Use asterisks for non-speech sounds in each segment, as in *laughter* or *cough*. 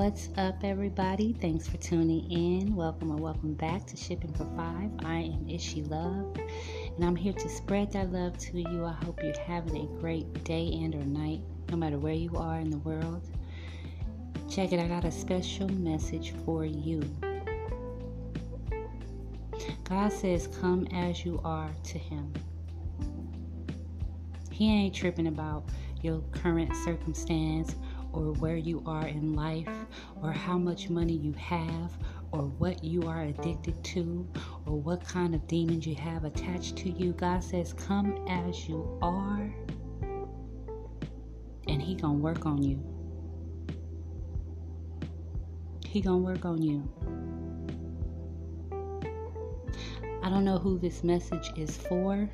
What's up, everybody? Thanks for tuning in. Welcome and welcome back to Shipping for Five. I am Ishi Love, and I'm here to spread that love to you. I hope you're having a great day and or night, no matter where you are in the world. Check it, I got a special message for you. God says, Come as you are to Him. He ain't tripping about your current circumstance or where you are in life or how much money you have or what you are addicted to or what kind of demons you have attached to you. God says, "Come as you are." And he going to work on you. He going to work on you. I don't know who this message is for.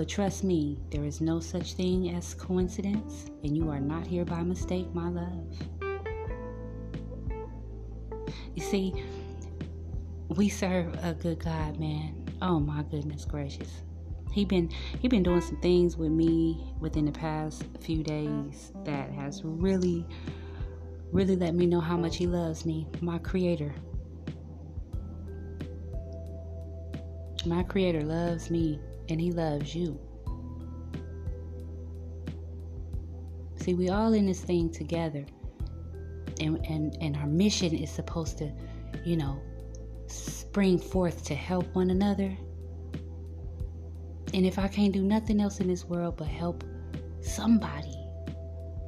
But trust me, there is no such thing as coincidence, and you are not here by mistake, my love. You see, we serve a good God, man. Oh my goodness gracious. He been he been doing some things with me within the past few days that has really really let me know how much he loves me, my creator. My creator loves me and He loves you. See, we all in this thing together. And, and, and our mission is supposed to, you know, spring forth to help one another. And if I can't do nothing else in this world but help somebody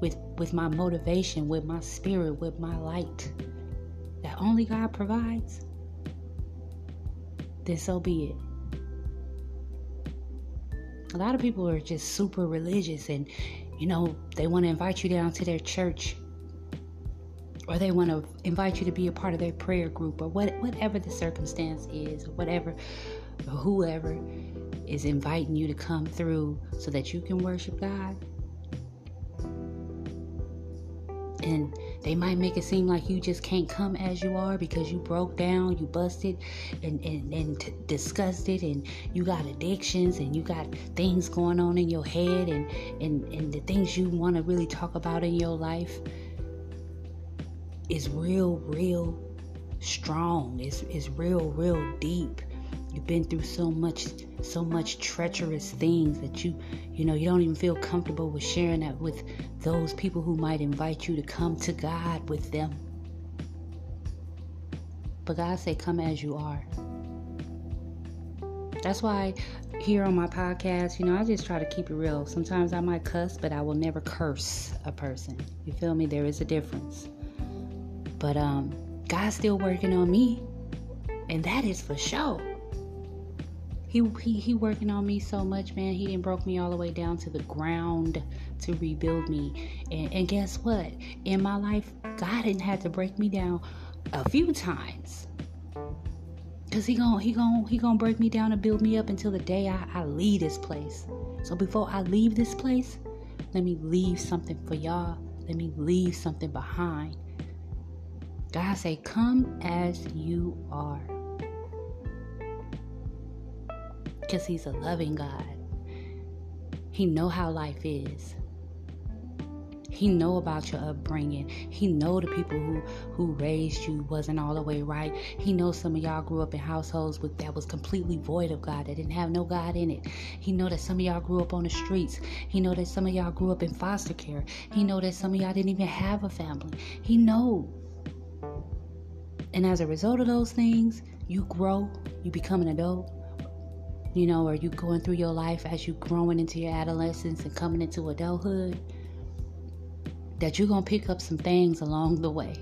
with with my motivation, with my spirit, with my light that only God provides, then so be it a lot of people are just super religious and you know they want to invite you down to their church. Or they want to invite you to be a part of their prayer group or what, whatever the circumstance is or whatever whoever is inviting you to come through so that you can worship God. And they might make it seem like you just can't come as you are because you broke down, you busted and, and, and t- disgusted, and you got addictions and you got things going on in your head and, and, and the things you want to really talk about in your life is real, real strong. It's, it's real, real deep you've been through so much so much treacherous things that you you know you don't even feel comfortable with sharing that with those people who might invite you to come to God with them but God say come as you are that's why here on my podcast, you know, I just try to keep it real. Sometimes I might cuss, but I will never curse a person. You feel me? There is a difference. But um God's still working on me. And that is for sure he, he he working on me so much, man. He didn't broke me all the way down to the ground to rebuild me. And, and guess what? In my life, God didn't have to break me down a few times. Cause he gonna he gonna he gonna break me down and build me up until the day I, I leave this place. So before I leave this place, let me leave something for y'all. Let me leave something behind. God say, come as you are. Because he's a loving God. He know how life is. He know about your upbringing. He know the people who who raised you wasn't all the way right. He knows some of y'all grew up in households with that was completely void of God, that didn't have no God in it. He know that some of y'all grew up on the streets. He know that some of y'all grew up in foster care. He know that some of y'all didn't even have a family. He know. And as a result of those things, you grow, you become an adult, you know, are you going through your life as you growing into your adolescence and coming into adulthood, that you're to pick up some things along the way.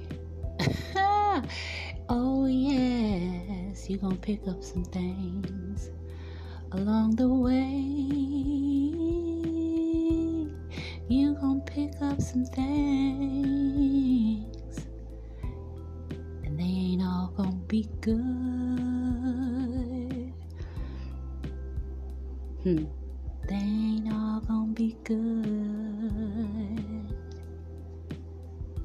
*laughs* oh, yes, you're to pick up some things along the way. You're to pick up some things, and they ain't all to be good. Hmm. They ain't all gonna be good.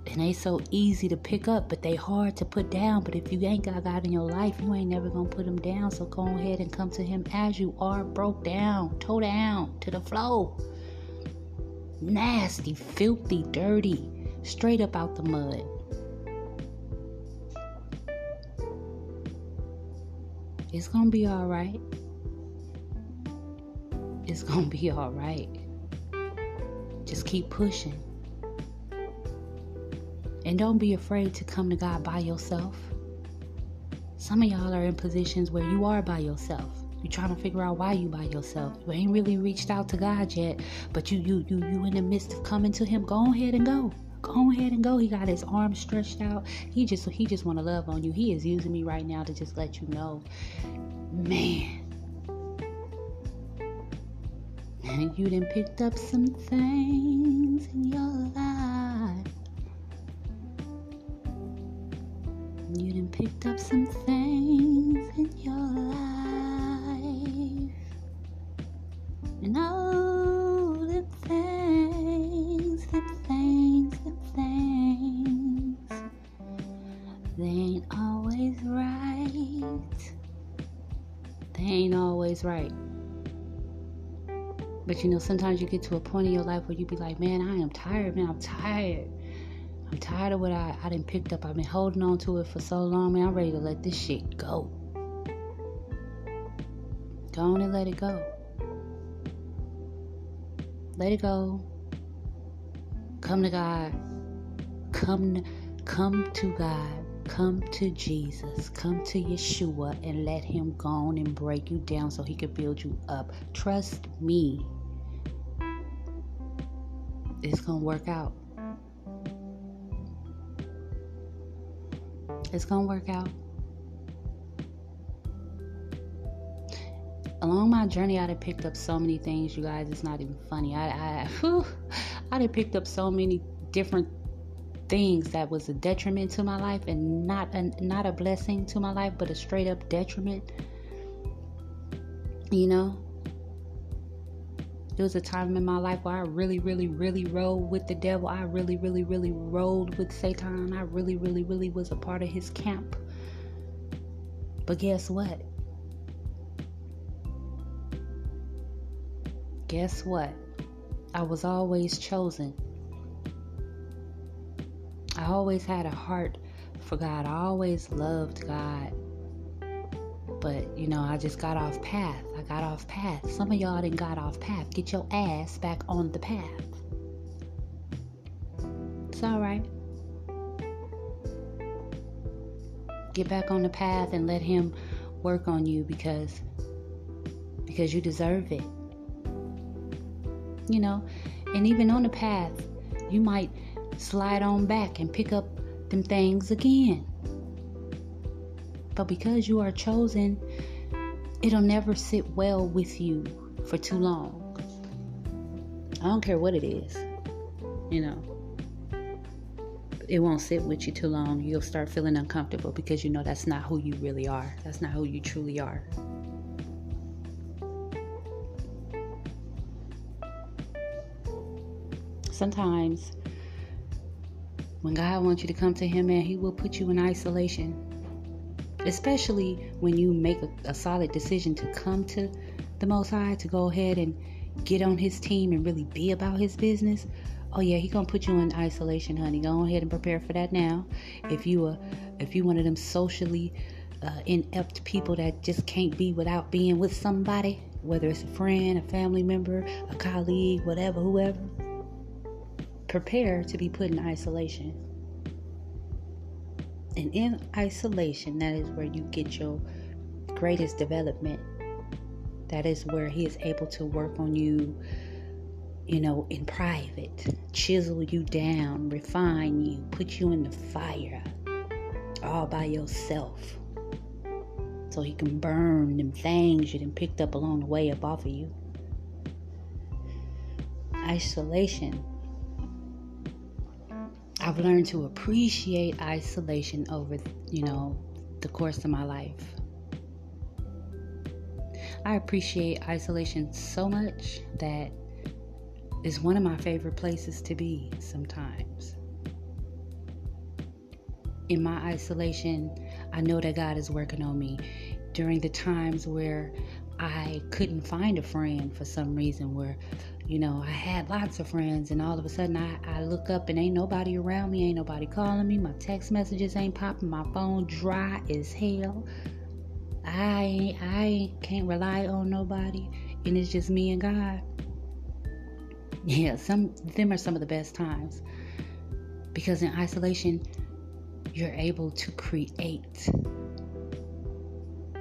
And they so easy to pick up, but they hard to put down. But if you ain't got God in your life, you ain't never gonna put them down. So go ahead and come to Him as you are, broke down, toe down to the flow. Nasty, filthy, dirty, straight up out the mud. It's gonna be all right. It's gonna be all right. Just keep pushing. And don't be afraid to come to God by yourself. Some of y'all are in positions where you are by yourself. You're trying to figure out why you by yourself. You ain't really reached out to God yet, but you you you you in the midst of coming to Him. Go ahead and go. Go ahead and go. He got his arms stretched out. He just he just want to love on you. He is using me right now to just let you know, man. You done picked up some things in your life. You done picked up some things in your life. And all the things, the things, the things, they ain't always right. They ain't always right. But you know, sometimes you get to a point in your life where you be like, man, I am tired, man, I'm tired. I'm tired of what I, I didn't picked up. I've been holding on to it for so long, man. I'm ready to let this shit go. Go on and let it go. Let it go. Come to God. Come come to God. Come to Jesus. Come to Yeshua and let him go on and break you down so he can build you up. Trust me. It's going to work out. It's gonna work out. Along my journey, I have picked up so many things, you guys. It's not even funny. I, I, *laughs* whew, I have picked up so many different things that was a detriment to my life, and not a, not a blessing to my life, but a straight up detriment. You know, there was a time in my life where I really, really, really rolled with the devil. I really, really, really rolled with Satan. I really, really, really was a part of his camp. But guess what? Guess what? I was always chosen. I always had a heart for God. I always loved God. But, you know, I just got off path. Got off path. Some of y'all didn't got off path. Get your ass back on the path. It's all right. Get back on the path and let him work on you because because you deserve it. You know, and even on the path, you might slide on back and pick up them things again. But because you are chosen, it'll never sit well with you for too long. I don't care what it is, you know. It won't sit with you too long. You'll start feeling uncomfortable because you know that's not who you really are. That's not who you truly are. Sometimes when God wants you to come to Him, man, He will put you in isolation especially when you make a, a solid decision to come to the Most High to go ahead and get on His team and really be about His business. Oh yeah, He gonna put you in isolation, honey. Go ahead and prepare for that now. If you are, if you one of them socially uh, inept people that just can't be without being with somebody, whether it's a friend, a family member, a colleague, whatever, whoever, prepare to be put in isolation. And in isolation, that is where you get your greatest development. That is where He is able to work on you, you know, in private, chisel you down, refine you, put you in the fire all by yourself. So He can burn them things you done picked up along the way up off of you. Isolation I've learned to appreciate isolation over, you know, the course of my life. I appreciate isolation so much that it's one of my favorite places to be sometimes. In my isolation, I know that God is working on me during the times where I couldn't find a friend for some reason, where You know, I had lots of friends, and all of a sudden I, I look up and ain't nobody around me, ain't nobody calling me, my text messages ain't popping, my phone dry as hell. I I can't rely on nobody, and it's just me and God. Yeah, some them are some of the best times because in isolation, you're able to create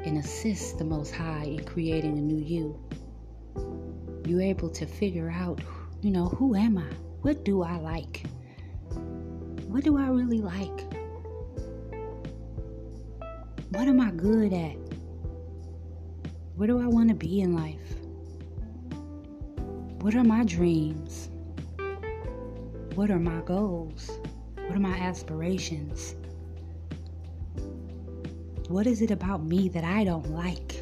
and assist the Most High in creating a new you. You're able to figure out, you know, who am I? What do I like? What do I really like? What am I good at? Where do I want to be in life? What are my dreams? What are my goals? What are my aspirations? What is it about me that I don't like?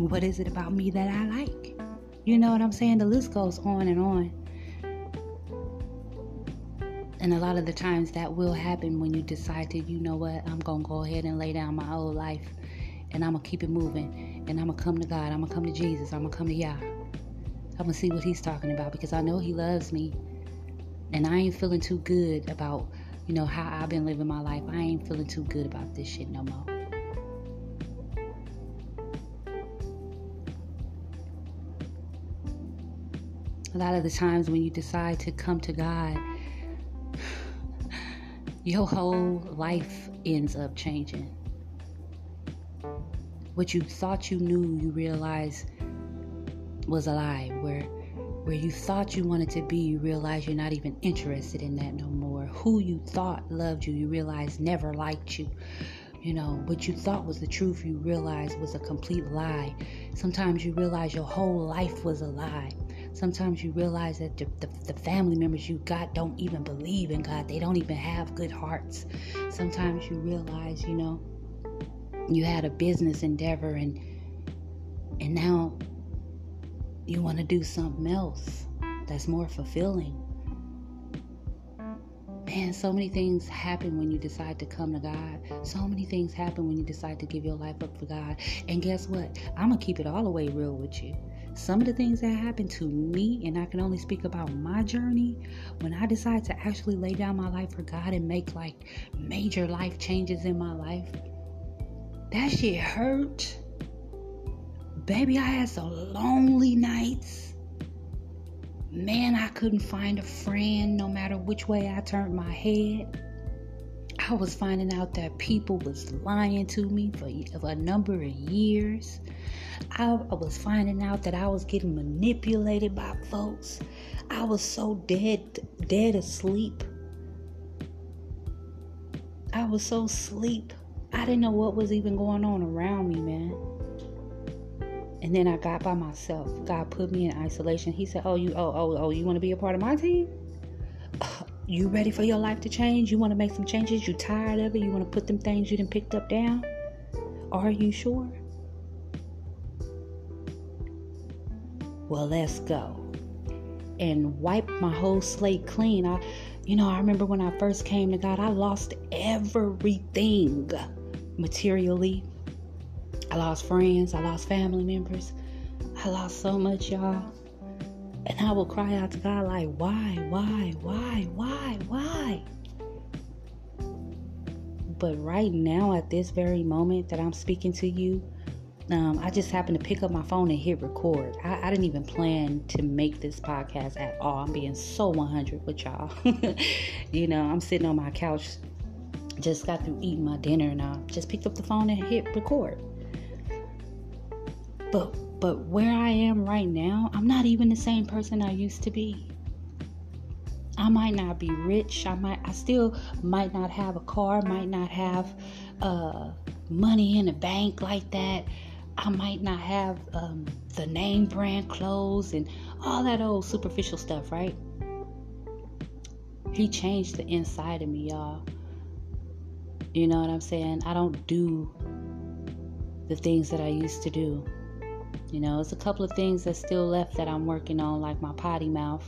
What is it about me that I like? You know what I'm saying? The list goes on and on. And a lot of the times that will happen when you decide to, you know what, I'm going to go ahead and lay down my old life and I'm going to keep it moving and I'm going to come to God. I'm going to come to Jesus. I'm going to come to Yah. I'm going to see what He's talking about because I know He loves me. And I ain't feeling too good about you know, how I've been living my life, I ain't feeling too good about this shit no more. Lot of the times when you decide to come to God, your whole life ends up changing. What you thought you knew, you realize was a lie. Where where you thought you wanted to be, you realize you're not even interested in that no more. Who you thought loved you, you realize never liked you. You know, what you thought was the truth, you realize was a complete lie. Sometimes you realize your whole life was a lie. Sometimes you realize that the, the, the, family members you got don't even believe in God. They don't even have good hearts. Sometimes you realize, you know, you had a business endeavor and and now you want to do something else that's more fulfilling. Man, so many things happen when you decide to come to God. So many things happen when you decide to give your life up for God. And guess what? I'm going to keep it all the way real with you. Some of the things that happened to me, and I can only speak about my journey, when I decided to actually lay down my life for God and make like major life changes in my life, that shit hurt. Baby, I had some lonely nights. Man, I couldn't find a friend no matter which way I turned my head. I was finding out that people was lying to me for, for a number of years. I, I was finding out that I was getting manipulated by folks. I was so dead, dead asleep. I was so asleep. I didn't know what was even going on around me, man. And then I got by myself. God put me in isolation. He said, "Oh, you, oh, oh, oh, you want to be a part of my team? *sighs* You ready for your life to change? You want to make some changes? You tired of it? You want to put them things you didn't picked up down? Are you sure? Well, let's go." And wipe my whole slate clean. I, you know, I remember when I first came to God, I lost everything materially, I lost friends, I lost family members, I lost so much, y'all. And I will cry out to God, like, why, why, why, why, why? But right now, at this very moment that I'm speaking to you, um, I just happened to pick up my phone and hit record. I, I, didn't even plan to make this podcast at all. I'm being so 100 with y'all. *laughs* you know, I'm sitting on my couch, just got through eating my dinner, and I just picked up the phone and hit record. But but where I am right now, I'm not even the same person I used to be. I might not be rich. I might I still might not have a car, might not have uh, money in the bank like that. I might not have um, the name brand clothes and all that old superficial stuff, right? He changed the inside of me, y'all. You know what I'm saying? I don't do the things that I used to do. You know, it's a couple of things that's still left that I'm working on, like my potty mouth.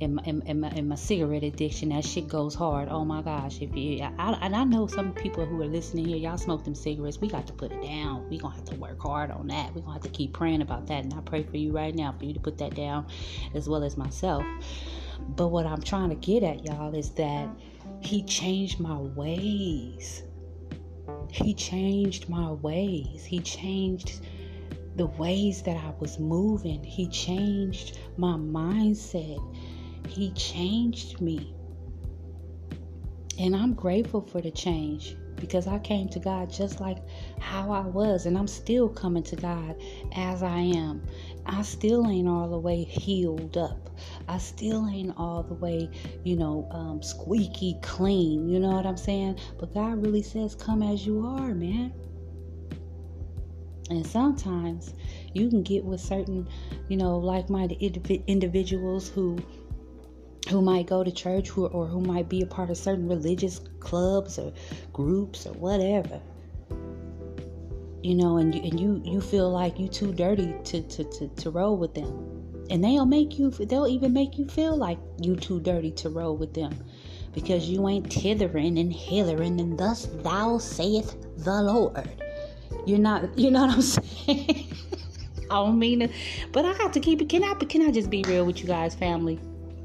And my, and, my, and my cigarette addiction. That shit goes hard. Oh my gosh! If you I, and I know some people who are listening here, y'all smoke them cigarettes. We got to put it down. We gonna have to work hard on that. We gonna have to keep praying about that. And I pray for you right now for you to put that down, as well as myself. But what I'm trying to get at, y'all, is that He changed my ways. He changed my ways. He changed the ways that I was moving. He changed my mindset. He changed me. And I'm grateful for the change because I came to God just like how I was, and I'm still coming to God as I am. I still ain't all the way healed up. I still ain't all the way, you know, um, squeaky clean. You know what I'm saying? But God really says, Come as you are, man. And sometimes you can get with certain, you know, like minded individuals who who might go to church who, or who might be a part of certain religious clubs or groups or whatever. You know and you and you you feel like you too dirty to to to, to roll with them. And they'll make you they'll even make you feel like you too dirty to roll with them. Because you ain't tithering and hithering and thus thou saith the lord. You're not you know what i'm *laughs* saying? I don't mean it but i have to keep it. Can i can i just be real with you guys family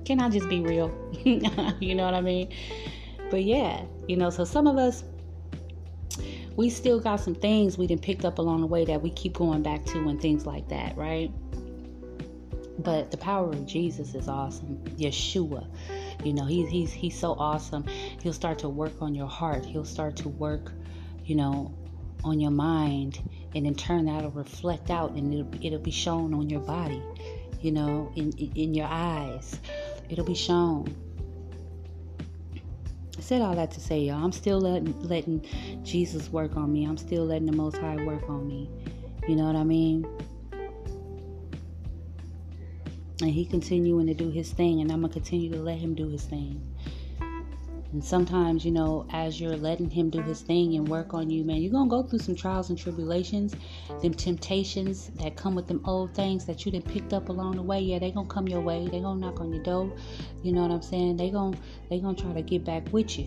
can I just be real? *laughs* you know what I mean? But yeah, you know, so some of us we still got some things we didn't picked up along the way that we keep going back to and things like that, right? But the power of Jesus is awesome. Yeshua, you know, he's he's he's so awesome. He'll start to work on your heart. He'll start to work, you know, on your mind, and in turn that'll reflect out, and it'll, it'll be shown on your body, you know, in in your eyes it'll be shown. I said all that to say, y'all, I'm still letting letting Jesus work on me. I'm still letting the Most High work on me. You know what I mean? And He continuing to do His thing, and I'm gonna continue to let Him do His thing. And sometimes, you know, as you're letting him do his thing and work on you, man, you're gonna go through some trials and tribulations, them temptations that come with them old things that you done picked up along the way. Yeah, they gonna come your way. They gonna knock on your door. You know what I'm saying? They gonna they gonna try to get back with you.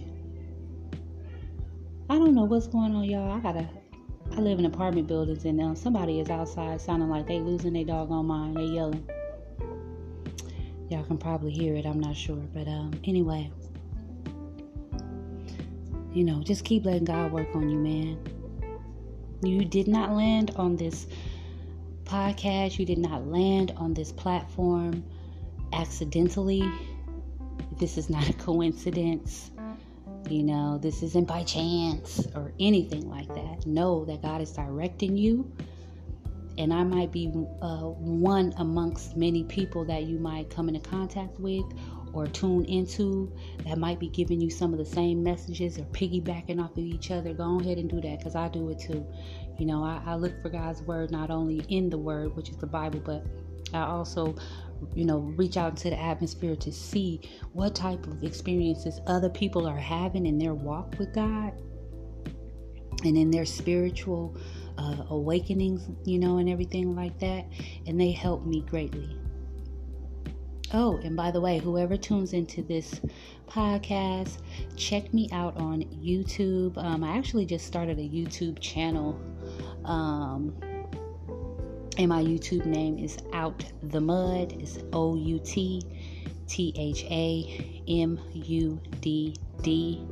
I don't know what's going on, y'all. I gotta I live in apartment buildings and um, somebody is outside sounding like they losing their doggone mind. They yelling. Y'all can probably hear it. I'm not sure, but um, anyway you know, just keep letting God work on you, man. You did not land on this podcast, you did not land on this platform accidentally. This is not a coincidence. You know, this isn't by chance or anything like that. Know that God is directing you. And I might be uh, one amongst many people that you might come into contact with or tune into that might be giving you some of the same messages or piggybacking off of each other, go ahead and do that because I do it too. You know, I, I look for God's word not only in the word, which is the Bible, but I also, you know, reach out into the atmosphere to see what type of experiences other people are having in their walk with God and in their spiritual uh, awakenings, you know, and everything like that. And they help me greatly. Oh, and by the way, whoever tunes into this podcast, check me out on YouTube. Um, I actually just started a YouTube channel. Um, and my YouTube name is Out the Mud. It's O U T T H A M U D D.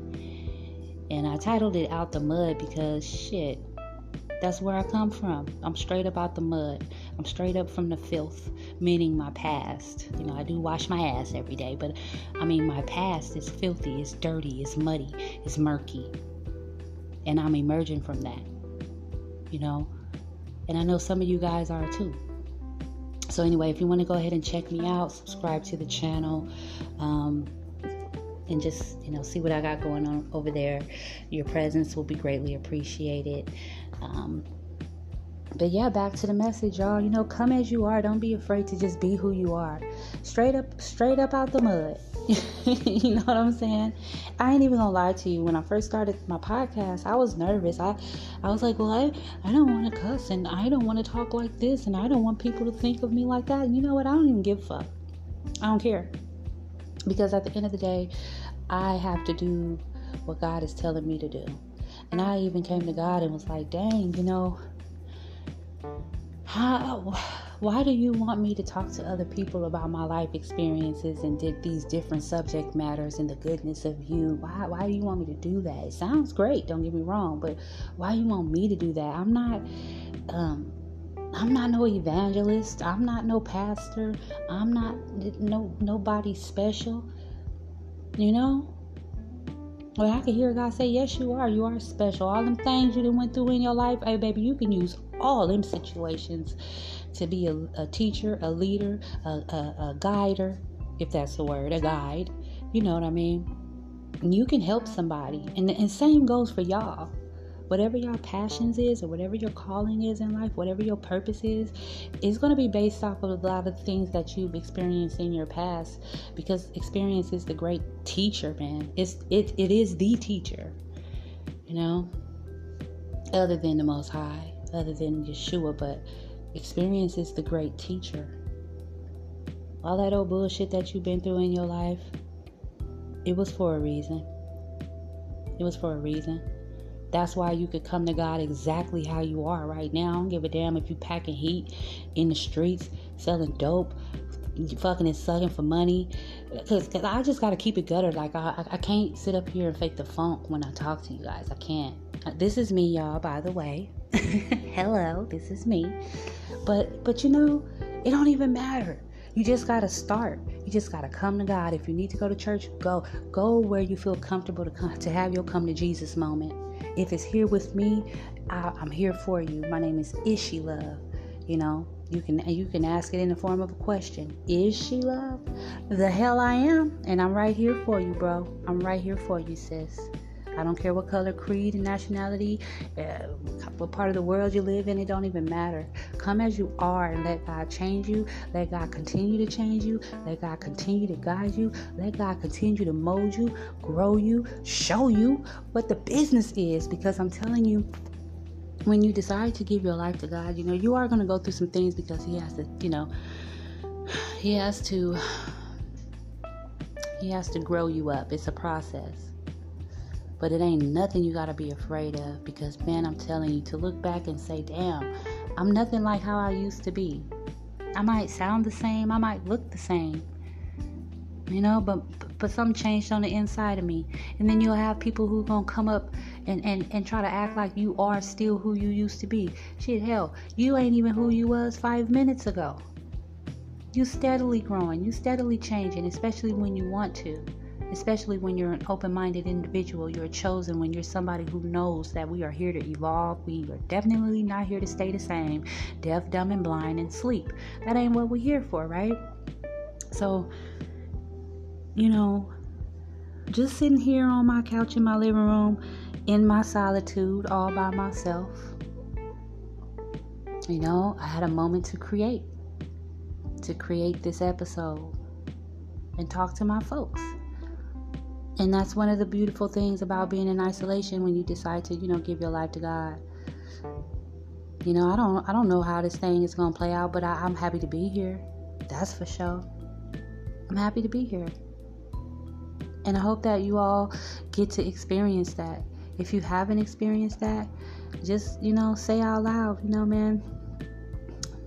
And I titled it Out the Mud because shit, that's where I come from. I'm straight up out the mud. I'm straight up from the filth, meaning my past. You know, I do wash my ass every day, but I mean, my past is filthy, it's dirty, it's muddy, it's murky. And I'm emerging from that, you know. And I know some of you guys are too. So, anyway, if you want to go ahead and check me out, subscribe to the channel. Um, and just you know see what I got going on over there. Your presence will be greatly appreciated. Um, but yeah, back to the message, y'all. You know, come as you are. Don't be afraid to just be who you are. Straight up, straight up out the mud. *laughs* you know what I'm saying? I ain't even gonna lie to you. When I first started my podcast, I was nervous. I, I was like, well, I, I don't want to cuss and I don't want to talk like this and I don't want people to think of me like that. And you know what? I don't even give a fuck. I don't care. Because at the end of the day, I have to do what God is telling me to do. And I even came to God and was like, dang, you know, how why do you want me to talk to other people about my life experiences and did these different subject matters and the goodness of you? Why, why do you want me to do that? It sounds great don't get me wrong but why do you want me to do that? I'm not um i'm not no evangelist. I'm not no pastor. I'm not no nobody special you know I can hear God say, Yes, you are. You are special. All them things you went through in your life, hey, baby, you can use all them situations to be a, a teacher, a leader, a, a, a guider, if that's the word, a guide. You know what I mean? You can help somebody. And, the and same goes for y'all. Whatever your passions is or whatever your calling is in life, whatever your purpose is, is going to be based off of a lot of things that you've experienced in your past because experience is the great teacher, man. It's it it is the teacher. You know? Other than the most high, other than Yeshua, but Experience is the great teacher. All that old bullshit that you've been through in your life, it was for a reason. It was for a reason. That's why you could come to God exactly how you are right now. I don't give a damn if you packing heat in the streets, selling dope, fucking and sucking for money. Cause, cause I just gotta keep it gutter. Like I, I can't sit up here and fake the funk when I talk to you guys. I can't. Uh, this is me, y'all. By the way. *laughs* Hello, this is me. But but you know, it don't even matter. You just got to start. You just got to come to God. If you need to go to church, go. Go where you feel comfortable to come, to have your come to Jesus moment. If it's here with me, I, am here for you. My name is Ishi Love. You know, you can you can ask it in the form of a question. Is she love? The hell I am, and I'm right here for you, bro. I'm right here for you, sis. I don't care what color, creed, and nationality, uh, what part of the world you live in, it don't even matter. Come as you are and let God change you. Let God continue to change you. Let God continue to guide you. Let God continue to mold you, grow you, show you what the business is. Because I'm telling you, when you decide to give your life to God, you know, you are going to go through some things because He has to, you know, He has to. He has to grow you up. It's a process. But it ain't nothing you gotta be afraid of because, man, I'm telling you to look back and say, damn, I'm nothing like how I used to be. I might sound the same, I might look the same, you know, but but something changed on the inside of me. And then you'll have people who gonna come up and, and, and try to act like you are still who you used to be. Shit, hell, you ain't even who you was five minutes ago. You steadily growing, you steadily changing, especially when you want to especially when you're an open minded individual. You're chosen when you're somebody who knows that we are here to evolve. We are definitely not here to stay the same, deaf, dumb, and blind and sleep. That ain't what we're here for, right? So, you know, just sitting here on my couch in my living room in my solitude all by myself. You know, I had a moment to create, to create this episode and talk to my folks. And that's one of the beautiful things about being in isolation when you decide to, you know, give your life to God. You know, I don't I don't know how this thing is gonna play out, but I, I'm happy to be here. That's for sure. I'm happy to be here. And I hope that you all get to experience that. If you haven't experienced that, just, you know, say out loud, you know, man,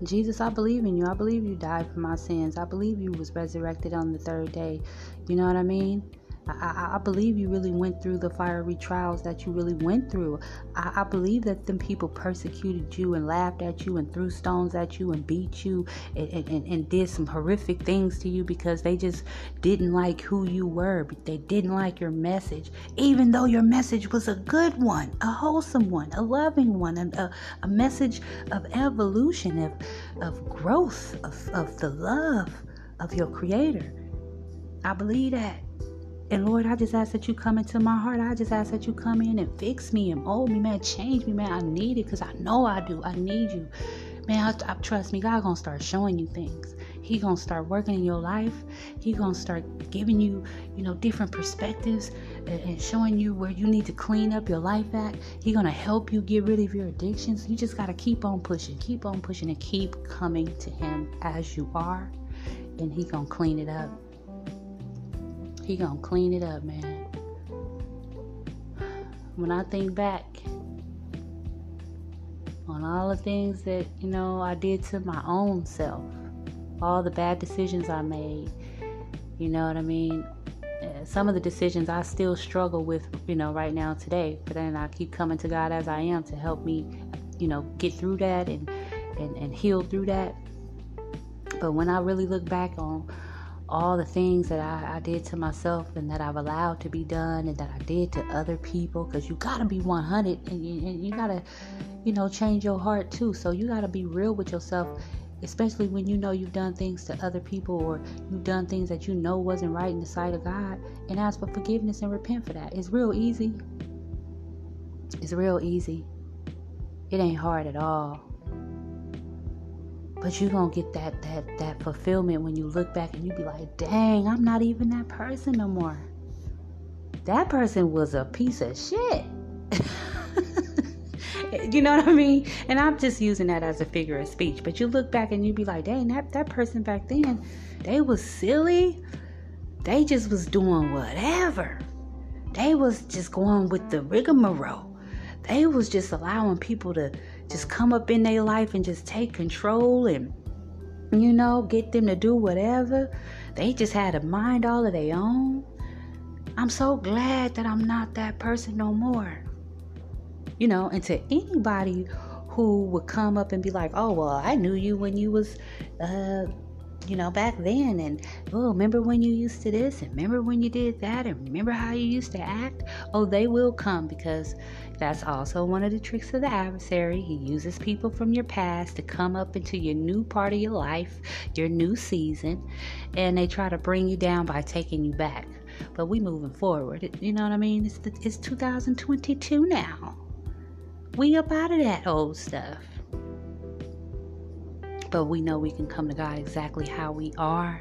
Jesus, I believe in you. I believe you died for my sins. I believe you was resurrected on the third day. You know what I mean? I, I, believe you really went through the fiery trials that you really went through. I, I, believe that them people persecuted you and laughed at you and threw stones at you and beat you and, and, and did some horrific things to you because they just didn't like who you were. They didn't like your message, even though your message was a good one, a wholesome one, a loving one, a, a message of evolution, of, of growth, of, of the love of your Creator. I believe that. And Lord, I just ask that you come into my heart. I just ask that you come in and fix me and mold me, man. Change me, man. I need it because I know I do. I need you. Man, I, I, trust me. God gonna start showing you things. He gonna start working in your life. He gonna start giving you, you know, different perspectives and, and showing you where you need to clean up your life at. He gonna help you get rid of your addictions. You just gotta keep on pushing, keep on pushing, and keep coming to Him as you are, and He gonna clean it up. He gonna clean it up, man. When I think back on all the things that, you know, I did to my own self, all the bad decisions I made, you know what I mean? Uh, some of the decisions I still struggle with, you know, right now today, but then I keep coming to God as I am to help me, you know, get through that and, and, and heal through that. But when I really look back on all the things that I, I, did to myself and that I've allowed to be done and that I did to other people because you got to be 100 and you, and you got to, you know, change your heart too. So you got to be real with yourself, especially when you know you've done things to other people or you've done things that you know wasn't right in the sight of God and ask for forgiveness and repent for that. It's real easy. It's real easy. It ain't hard at all. But you're gonna get that that that fulfillment when you look back and you be like, dang, I'm not even that person no more. That person was a piece of shit. *laughs* you know what I mean? And I'm just using that as a figure of speech. But you look back and you be like, dang, that, that person back then, they was silly. They just was doing whatever. They was just going with the rigmarole. They was just allowing people to just come up in their life and just take control and you know get them to do whatever they just had a mind all of their own i'm so glad that i'm not that person no more you know and to anybody who would come up and be like oh well i knew you when you was uh you know, back then. And oh, remember when you used to this? And remember when you did that? And remember how you used to act? Oh, they will come because that's also one of the tricks of the adversary. He uses people from your past to come up into your new part of your life, your new season, and they try to bring you down by taking you back. But we moving forward. You know what I mean? It's, the, it's 2022 now. We up out of that old stuff but we know we can come to God exactly how we are,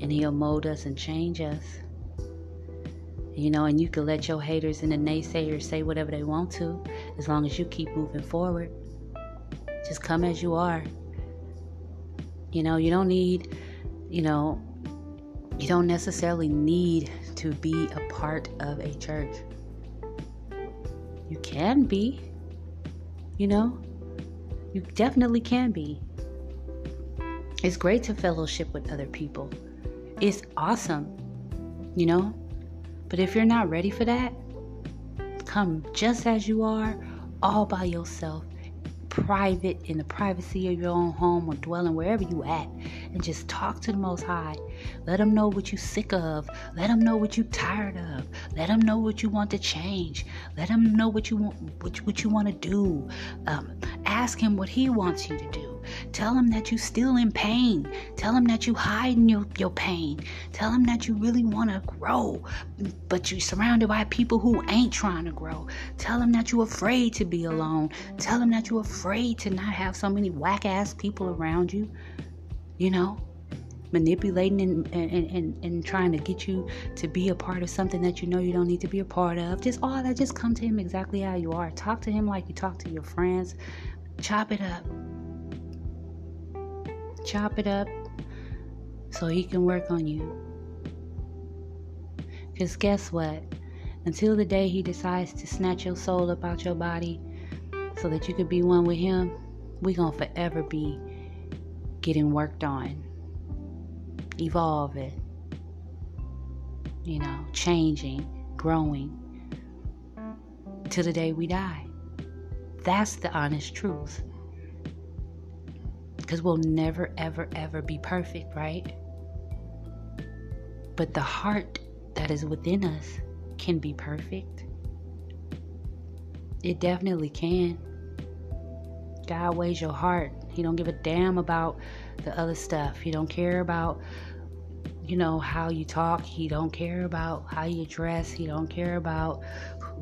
and He'll mold us and change us. You know, and you can let your haters and the naysayers say whatever they want to, as long as you keep moving forward. Just come as you are. You know, you don't need, you know, you don't necessarily need to be a part of a church. You can be, you know, you definitely can be. It's great to fellowship with other people. It's awesome, you know? But if you're not ready for that, come just as you are, all by yourself, private, in the privacy of your own home or dwelling, wherever you at, and just talk to the Most High. Let Him know what you're sick of. Let Him know what you're tired of. Let Him know what you want to change. Let Him know what you want, what, what you want to do. Um, ask Him what He wants you to do. Tell him that you're still in pain. Tell him that you hiding your, your pain. Tell him that you really want to grow, but you're surrounded by people who ain't trying to grow. Tell him that you're afraid to be alone. Tell him that you're afraid to not have so many whack ass people around you. You know? manipulating and, and, and, and trying to get you to be a part of something that you know you don't need to be a part of. Just all that, just come to him exactly how you are. Talk to him like you talk to your friends. Chop it up chop it up so he can work on you. Because guess what? Until the day he decides to snatch your soul up out your body so that you could be one with him, we going to forever be getting worked on, evolving, you know, changing, growing till the day we die. That's the honest truth because we'll never, ever, ever be perfect, right? But the heart that is within us can be perfect. It definitely can. God weighs your heart. He don't give a damn about the other stuff. He don't care about you know how you talk. He don't care about how you dress. He don't care about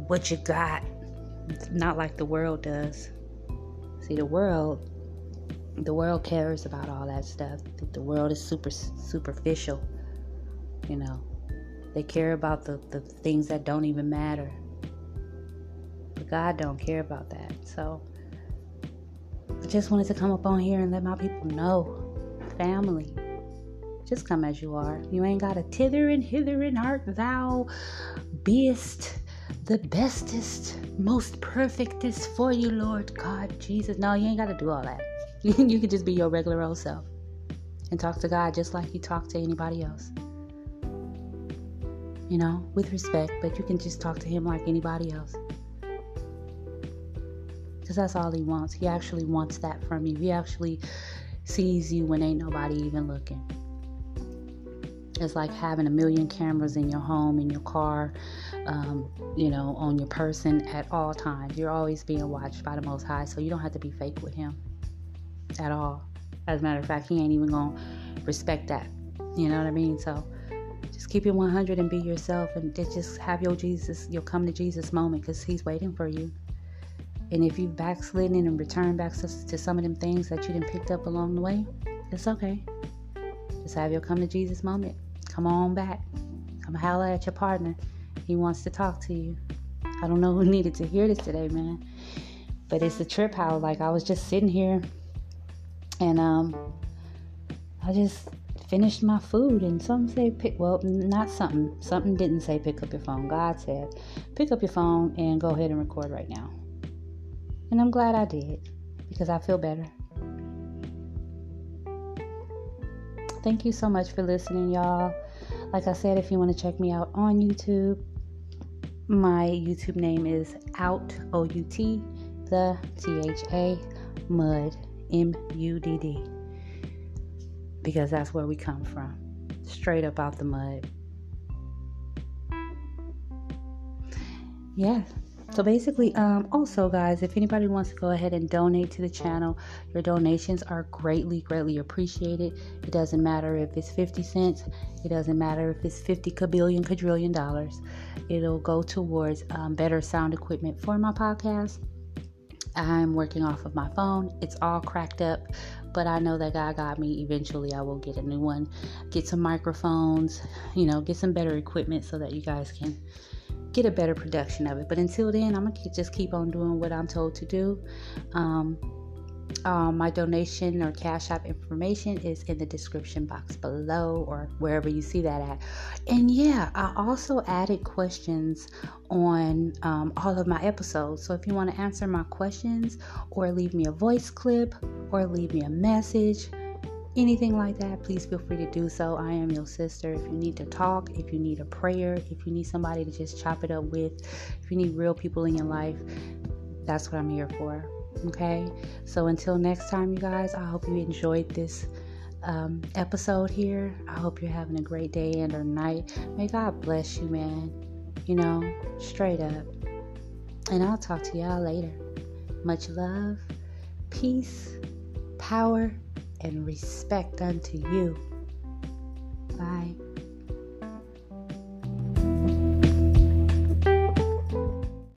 what you got. It's not like the world does. See, the world the world cares about all that stuff. The world is super superficial. You know, they care about the, the things that don't even matter. But God don't care about that. So I just wanted to come up on here and let my people know, family, Just come as you are. You ain't got a tither and hither and art thou beest the bestest, most perfectest for you, Lord God Jesus. No, you ain't got to do all that. *laughs* you can just be your regular old self and talk to God just like you talk to anybody else. You know, with respect, but you can just talk to Him like anybody else. Because that's all He wants. He actually wants that from you. He actually sees you when ain't nobody even looking. It's like having a million cameras in your home, in your car, um, you know, on your person at all times. You're always being watched by the Most High, so you don't have to be fake with Him at all. As a matter of fact, He ain't even gonna respect that. You know what I mean? So just keep it 100 and be yourself, and just have your Jesus, your come to Jesus moment, because He's waiting for you. And if you've backslidden and returned back to some of them things that you didn't picked up along the way, it's okay. Just have your come to Jesus moment. Come on back. Come holler at your partner. He wants to talk to you. I don't know who *laughs* needed to hear this today, man. But it's a trip how like I was just sitting here and um I just finished my food and something said pick well not something something didn't say pick up your phone. God said pick up your phone and go ahead and record right now. And i'm glad i did because i feel better. Thank you so much for listening y'all. Like I said, if you want to check me out on YouTube, my YouTube name is Out O U T the T H A Mud M U D D because that's where we come from, straight up out the mud. Yeah, so basically, um, also guys, if anybody wants to go ahead and donate to the channel, your donations are greatly, greatly appreciated. It doesn't matter if it's 50 cents, it doesn't matter if it's 50 kabillion, quadrillion dollars. It'll go towards um, better sound equipment for my podcast. I'm working off of my phone. It's all cracked up, but I know that God got me. Eventually, I will get a new one, get some microphones, you know, get some better equipment so that you guys can get a better production of it. But until then, I'm gonna just keep on doing what I'm told to do. Um, um, my donation or cash app information is in the description box below or wherever you see that at. And yeah, I also added questions on um, all of my episodes. So if you want to answer my questions or leave me a voice clip or leave me a message, anything like that, please feel free to do so. I am your sister. If you need to talk, if you need a prayer, if you need somebody to just chop it up with, if you need real people in your life, that's what I'm here for. Okay? So until next time, you guys, I hope you enjoyed this um, episode here. I hope you're having a great day and or night. May God bless you, man. You know, straight up. And I'll talk to y'all later. Much love, peace, power, and respect unto you. Bye.